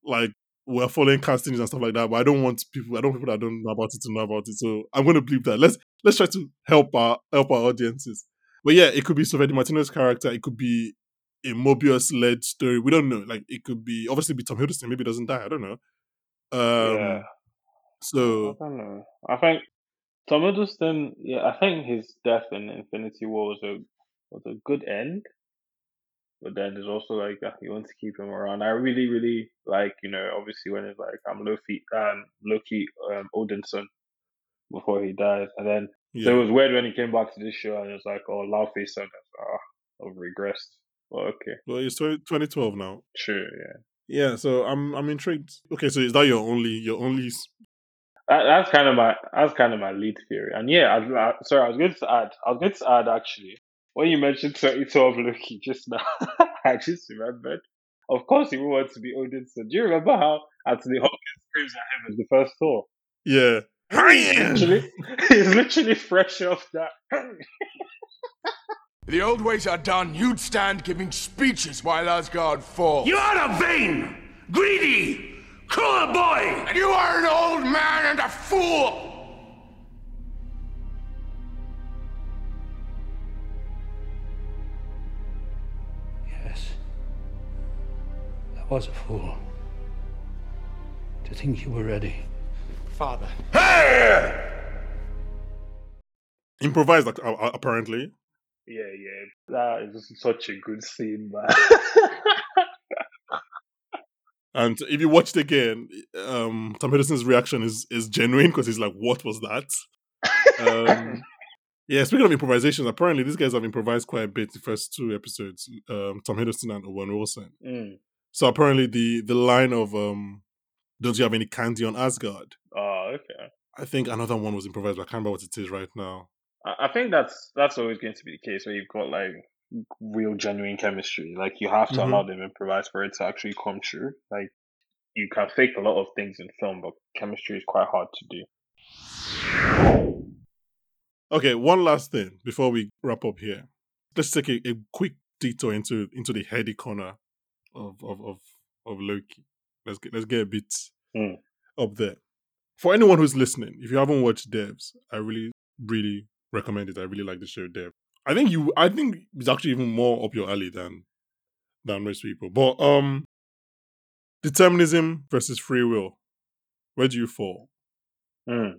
like we're following castings and stuff like that. But I don't want people. I don't want people that don't know about it to know about it. So I'm gonna bleep that. Let's let's try to help our help our audiences. But yeah, it could be Di Martino's character. It could be a Mobius led story. We don't know. Like it could be obviously be Tom Hiddleston. Maybe he doesn't die. I don't know. Um, yeah. So I don't know. I think Tom Hiddleston. Yeah, I think his death in Infinity War was a was a good end. But then there's also like uh, you want to keep him around. I really, really like you know obviously when it's like I'm Loki, um, Loki, um, Odinson before he dies, and then yeah. so it was weird when he came back to this show and it's like oh Laufeyson, ah, I've regressed. Well, okay, well, it's 20, 2012 now. sure, yeah. Yeah, so I'm I'm intrigued. Okay, so is that your only your only? S- That, that's kind of my that's kind of my lead theory. And yeah, I, I, sorry, I was going to add. I was going to add actually when you mentioned 2012 Loki just now. I just remembered. Of course, he would want to be Odinson. Do you remember how Anthony Hopkins screams at him as the first Thor? Yeah. He's literally, he's literally fresh off that. The old ways are done. You'd stand giving speeches while Asgard falls. You are a vain, greedy, cruel boy! And you are an old man and a fool! Yes. I was a fool. To think you were ready. Father. Hey! Improvised, like, apparently. yeah, yeah, that is such a good scene, man. And if you watch it again, um, Tom Hiddleston's reaction is is genuine because he's like, "What was that?" Um, yeah. Speaking of improvisations, apparently these guys have improvised quite a bit the first two episodes. Um, Tom Hiddleston and Owen Wilson. mm. So apparently the the line of um, "Don't you have any candy on Asgard?" Oh, okay. I think another one was improvised, but I can't remember what it is right now. I I think that's that's always going to be the case where you've got like real genuine chemistry. Like you have to Mhm. allow them improvise for it to actually come true. Like you can fake a lot of things in film, but chemistry is quite hard to do. Okay, one last thing before we wrap up here. Let's take a, a quick detour into into the heady corner of of of, of Loki. Let's get let's get a bit Mm. up there. For anyone who's listening, if you haven't watched Devs, I really really recommend it. I really like the show Dev. I think you I think it's actually even more up your alley than than most people. But um determinism versus free will. Where do you fall? Mm.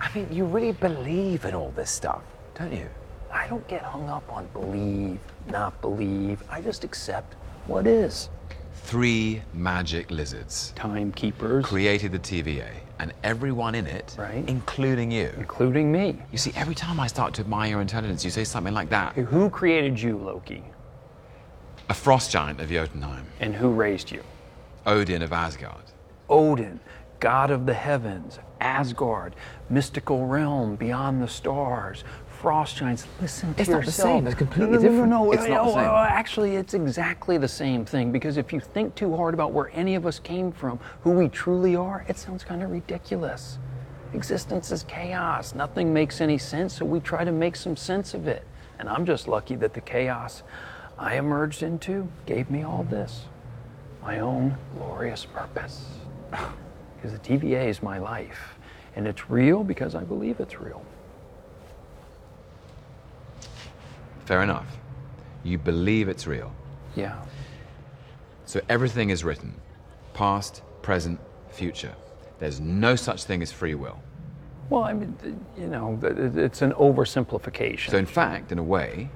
I mean, you really believe in all this stuff, don't you? I don't get hung up on believe, not believe. I just accept what is. Three magic lizards. Timekeepers. Created the TVA, and everyone in it, Right. including you. Including me. You see, every time I start to admire your intelligence, you say something like that. Who created you, Loki? A frost giant of Jotunheim. And who raised you? Odin of Asgard. Odin, god of the heavens, Asgard, mystical realm beyond the stars, frost giants. Listen to It's not the same. It's completely no, no, no, different. No, no, It's not the same. uh, Actually, it's exactly the same thing because if you think too hard about where any of us came from, who we truly are, it sounds kind of ridiculous. Existence is chaos. Nothing makes any sense, so we try to make some sense of it. And I'm just lucky that the chaos I emerged into gave me all this my own glorious purpose. Because the TVA is my life, and it's real because I believe it's real. Fair enough. You believe it's real. Yeah. So everything is written past, present, future. There's no such thing as free will. Well, I mean, you know, it's an oversimplification. So, in fact, in a way,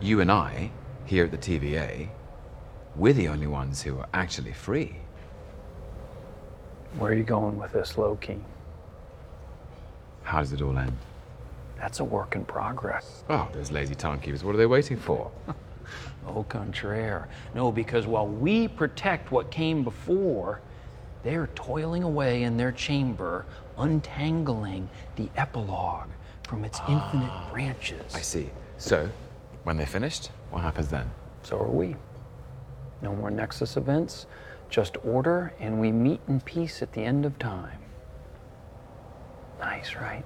you and I, here at the TVA, we're the only ones who are actually free. Where are you going with this, Loki? How does it all end? That's a work in progress. Oh, those lazy timekeepers, what are they waiting for? Au contraire. No, because while we protect what came before, they're toiling away in their chamber, untangling the epilogue from its infinite ah, branches. I see. So, when they're finished, what happens then? So are we. No more Nexus events, just order, and we meet in peace at the end of time. Nice, right?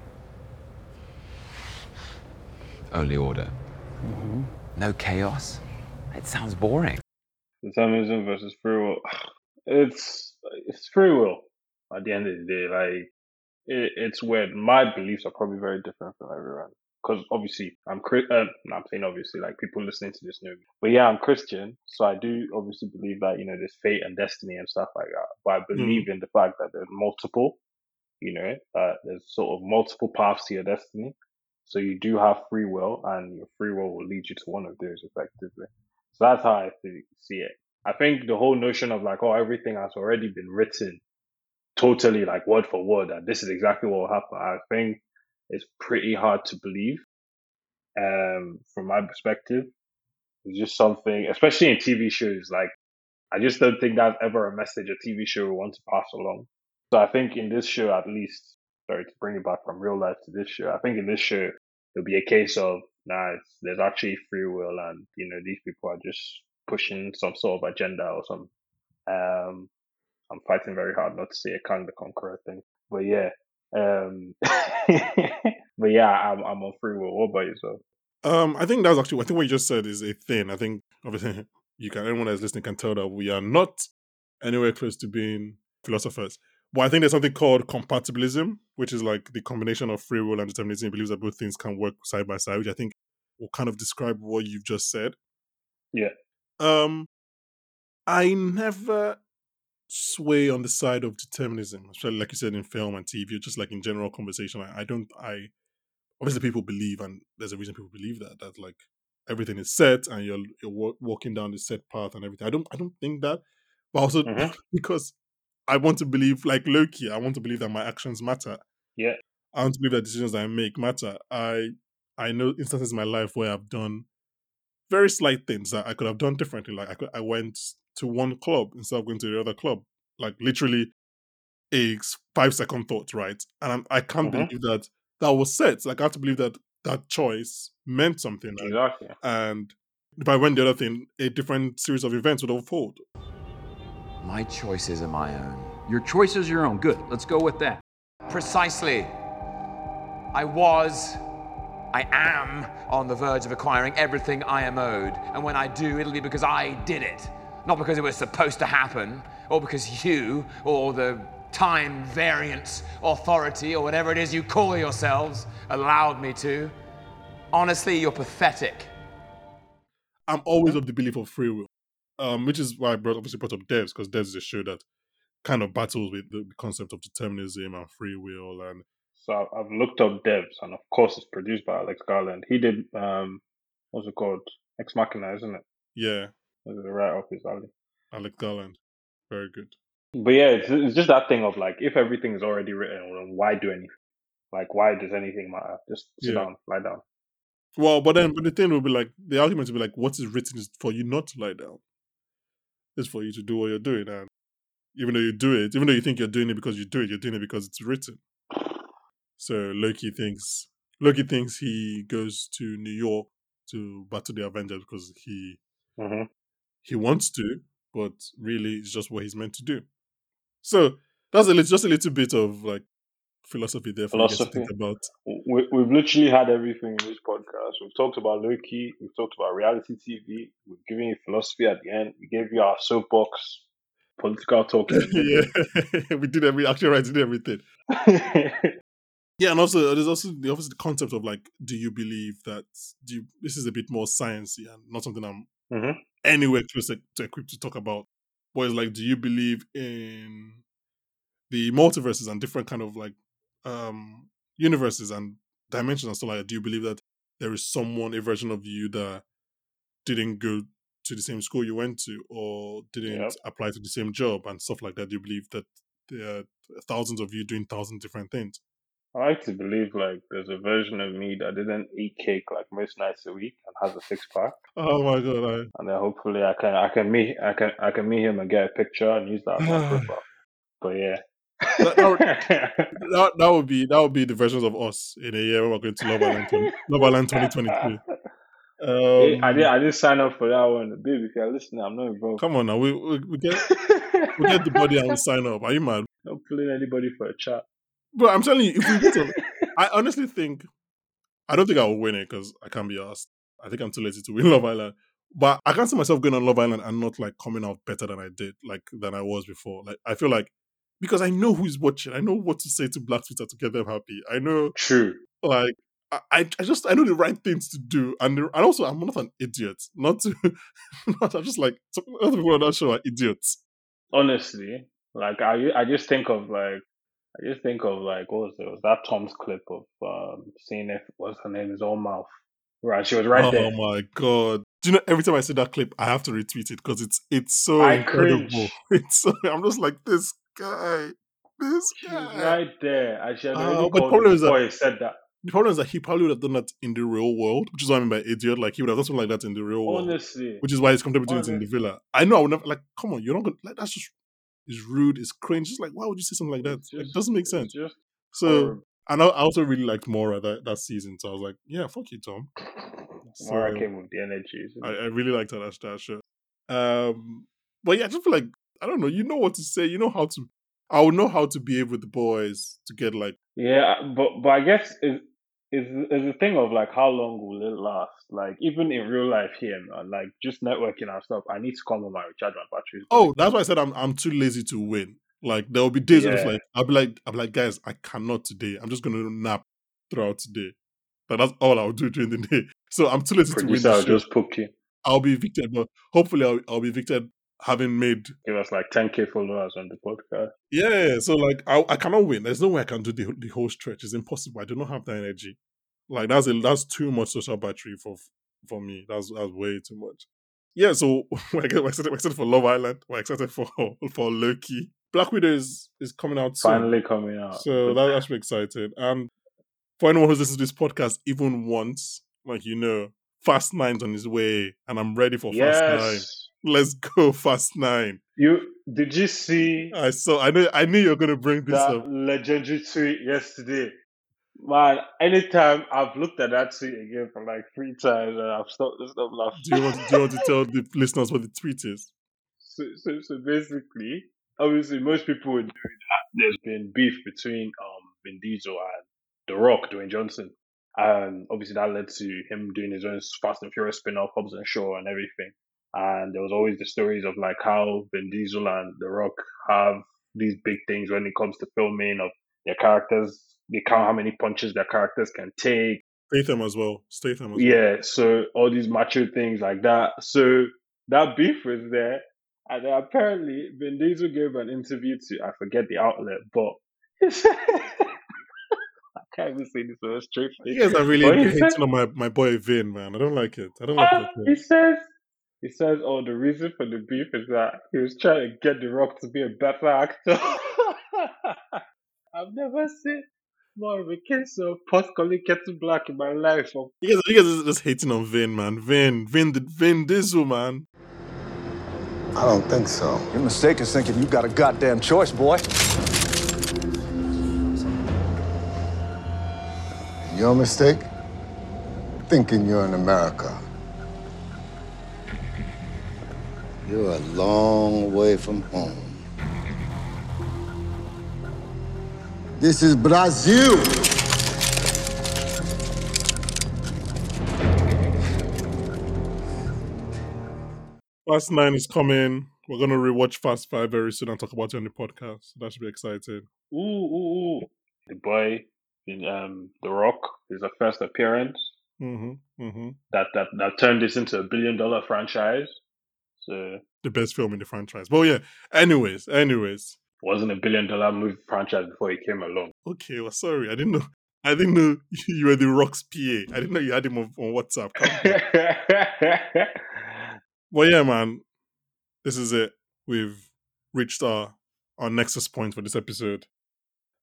Only order. No chaos? It sounds boring. Determinism versus free will. It's it's free will. At the end of the day, like it, it's weird. My beliefs are probably very different from everyone. Because obviously, I'm Chri- uh, no, I'm saying obviously, like people listening to this know me. But yeah, I'm Christian, so I do obviously believe that you know there's fate and destiny and stuff like that. But I believe in the fact that there's multiple, you know, uh, there's sort of multiple paths to your destiny. So you do have free will, and your free will will lead you to one of those effectively. So that's how I see it. I think the whole notion of like, oh, everything has already been written totally like word for word, and this is exactly what will happen. I think it's pretty hard to believe. Um, from my perspective, it's just something, especially in TV shows. Like, I just don't think that's ever a message a TV show will want to pass along. So I think in this show, at least, sorry to bring it back from real life to this show, I think in this show, it'll be a case of, nah, there's actually free will and, you know, these people are just pushing some sort of agenda or some, um, I'm fighting very hard not to say a Kang the Conqueror thing. But yeah, um, but yeah, I'm, I'm on free will. What about yourself? Um, I think that's actually. I think what you just said is a thing. I think obviously you can. Anyone that's listening can tell that we are not anywhere close to being philosophers. But I think there's something called compatibilism, which is like the combination of free will and determinism. It believes that both things can work side by side, which I think will kind of describe what you've just said. Yeah. Um, I never sway on the side of determinism, especially like you said in film and TV, just like in general conversation. I, I don't. I obviously people believe, and there's a reason people believe that that like everything is set and you're you're walking down the set path and everything. I don't. I don't think that, but also because I want to believe, like Loki, I want to believe that my actions matter. Yeah. I want to believe that decisions I make matter. I I know instances in my life where I've done very slight things that I could have done differently. Like I could, I went to one club instead of going to the other club. Like literally a five second thought, right? And I'm, I can't Mhm. believe that that was set. Like I have to believe that that choice meant something. and- Exactly. And if I went the other thing, a different series of events would unfold. My choices are my own. Your choice is your own. Good. Let's go with that. Precisely. I was, I am on the verge of acquiring everything I am owed. And when I do, it'll be because I did it. Not because it was supposed to happen, or because you, or the time variance authority, or whatever it is you call yourselves, allowed me to. Honestly, you're pathetic. I'm always of the belief of free will, um, which is why I brought obviously brought up Devs because Devs is a show that kind of battles with the concept of determinism and free will and So I've, looked up Devs, and of course it's produced by Alex Garland. He did um, what's it called? Ex Machina, isn't it? yeah, is right up his alley. Alex Garland, very good. But yeah, it's, it's just that thing of like, if everything is already written, why do anything? Like, why does anything matter? Just sit Yeah. down, lie down. Well, but then but the thing will be like the argument will be like, what is written is for you not to lie down. It's for you to do what you're doing, and even though you do it, even though you think you're doing it because you do it, you're doing it because it's written. So Loki thinks Loki thinks he goes to New York to battle the Avengers because he Mhm. he wants to, but really it's just what he's meant to do. So that's a little, just a little bit of like philosophy there for you guys to think about. We, we've literally had everything in this podcast. We've talked about Loki. We've talked about reality TV. We've given you philosophy at the end. We gave you our soapbox, political talk. in the middle. yeah, we did every actually right, did everything. Yeah, and also there's also the obviously the concept of like, do you believe that do you, this is a bit more sciencey and not something I'm Mhm. anywhere close to, to equipped to talk about. But it's like, do you believe in the multiverses and different kind of like um universes and dimensions and stuff like that? Do you believe that there is someone, a version of you that didn't go to the same school you went to or didn't Yep. apply to the same job and stuff like that? Do you believe that there are thousands of you doing thousands different things? I like to believe like there's a version of me that didn't eat cake like most nights a week and has a six pack. Oh my god, I, And then hopefully I can I can meet I can I can meet him and get a picture and use that as my profile. But yeah. That, that, would, that, that would be that would be the versions of us in a year when we're going to Love Island, 20, Love Island 2022. Hey, I Um, did I didn't sign up for that one. baby. you're listening, I'm not involved. come on now, we, we, we get we get the body and we sign up. Are you mad? Not pulling anybody for a chat. But I'm telling you, if we get to, I honestly think I don't think I will win it because I can't be asked. I think I'm too lazy to win Love Island. But I can't see myself going on Love Island and not like coming out better than I did, like than I was before. Like I feel like because I know who's watching, I know what to say to Black Twitter to get them happy. I know True. like I, I just I know the right things to do, and the- and also I'm not an idiot. Not to, not, I'm just like other people on that show are idiots. Honestly, like I I just think of like I just think of like what was it? Was that Tom's clip of um seeing if what's her name is all mouth. Right, she was right oh there. my god! Do you know every time I see that clip, I have to retweet it because it's it's so I incredible. cringe. It's so I'm just like this guy, this She was guy. right there. And she had Uh, already but called problem is that- boy said that. The problem is that he probably would have done that in the real world, which is what I mean by idiot. Like he would have done something like that in the real world, Honestly. which is why he's comfortable doing it in the villa. I know I would never like. Come on, you're not gonna like. That's just it's rude. It's cringe. Just like why would you say something like that? It's Like, it doesn't make sense. Just So horrible. and I I also really liked Maura that, that season. So I was like, yeah, fuck you, Tom. Maura So- came with the energy. I. I really liked that that, that show. Um, but yeah, I just feel like I don't know. You know what to say. You know how to. I would know how to behave with the boys to get like. Yeah, but but I guess is is is the thing of like how long will it last? Like even in real life here, man, like just networking and stuff. I need to come on my recharge my batteries. Oh, that's why I said I'm I'm too lazy to win. Like there will be days where it's like I'll be like I'll be like guys, I cannot today. I'm just gonna nap throughout today. But that's all I'll do during the day. So I'm too lazy to win. will just poke you. I'll be evicted, but hopefully I'll, I'll be evicted having made Give us like 10k followers on the podcast. Yeah, so like I, I cannot win. There's no way I can do the the whole stretch. It's impossible. I do not have the energy. Like that's a, that's too much social battery for for me. That's that's way too much. Yeah, so we're excited, we're excited- for Love Island. We're excited for for Loki. Black Widow is is coming out soon. Finally coming out. So that, that's excited. And for anyone who's listened to this podcast even once, like you know, Fast Nine's on his way, and I'm ready for Fast Nine. Let's go, Fast Nine. You did you see I saw. I knew. I knew you were going to bring this that up. legendary tweet yesterday? Man, anytime I've looked at that tweet again for like three times and I've stopped, stopped laughing. Do you want do you want to tell the listeners what the tweet is? So, so, so basically, obviously, most people would know that there's been beef between um Vin Diesel and The Rock, Dwayne Johnson, and obviously that led to him doing his own Fast and Furious spin-off, Hobbs and Shaw, and everything. And there was always the stories of like how Vin Diesel and The Rock have these big things when it comes to filming of their characters. They count how many punches their characters can take. Statham as well. Statham as well. Yeah, so all these macho things like that. So that beef was there. And then apparently, Vin Diesel gave an interview to, I forget the outlet, but he said, can't even say this word straight. You guys are really But hating said- on my, my boy Vin, man. I don't like it. I don't like Ah, it. he says, he says, oh, the reason for the beef is that he was trying to get The Rock to be a better actor. I've never seen more of a case of post calling Kettle Black in my life. Of You guys, you guys are just hating on Vin, man. Vin, Vin, the Vin Diesel, man. I don't think so. You're mistaken thinking you got a goddamn choice, boy. Your mistake? Thinking you're in America. You're a long way from home. This is Brazil. Fast Nine is coming. We're gonna rewatch Fast Five very soon and talk about it on the podcast. That should be exciting. ooh, ooh, ooh. The boy in um The Rock is a first appearance Mm-hmm. Mm-hmm. that that that turned this into a billion dollar franchise. So The best film in the franchise. But yeah. Anyways, anyways. wasn't a billion dollar movie franchise before he came along. Okay, well, sorry. I didn't know. I didn't know you were the Rock's PA. I didn't know you had him on, on WhatsApp. well, yeah, man. This is it. We've reached our our nexus point for this episode.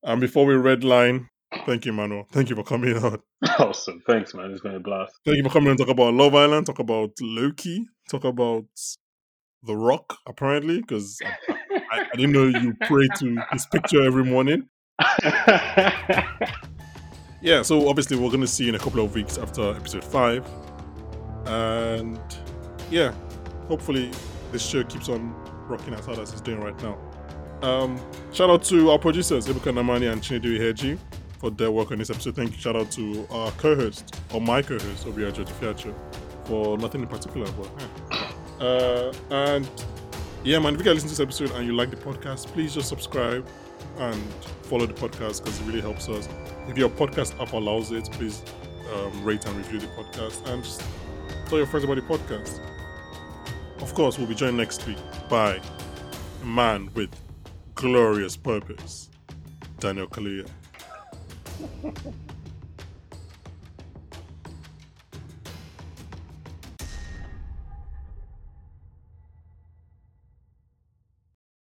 And before we redline, thank you, Manuel. Thank you for coming out. awesome. Thanks, man. It's been a blast. Thank you for coming and talk about Love Island, talk about Loki, talk about The Rock, apparently, because I, I, I didn't know you pray to his picture every morning. yeah, so obviously we're going to see you in a couple of weeks after episode 5. And yeah, hopefully this show keeps on rocking as hard as it's doing right now. Um, shout out to our producers, Ebuka Namani and Chinedu Iheji, for their work on this episode. Thank you. Shout out to our co-host, or my co-host, Obiajo Tifiacho, for nothing in particular, but yeah. Uh, and yeah, man, if you guys listen to this episode and you like the podcast, please just subscribe and follow the podcast because it really helps us. If your podcast app allows it, please um, rate and review the podcast and just tell your friends about the podcast. Of course, we'll be joined next week by a man with glorious purpose, Daniel Kaluuya. Ha ha ha.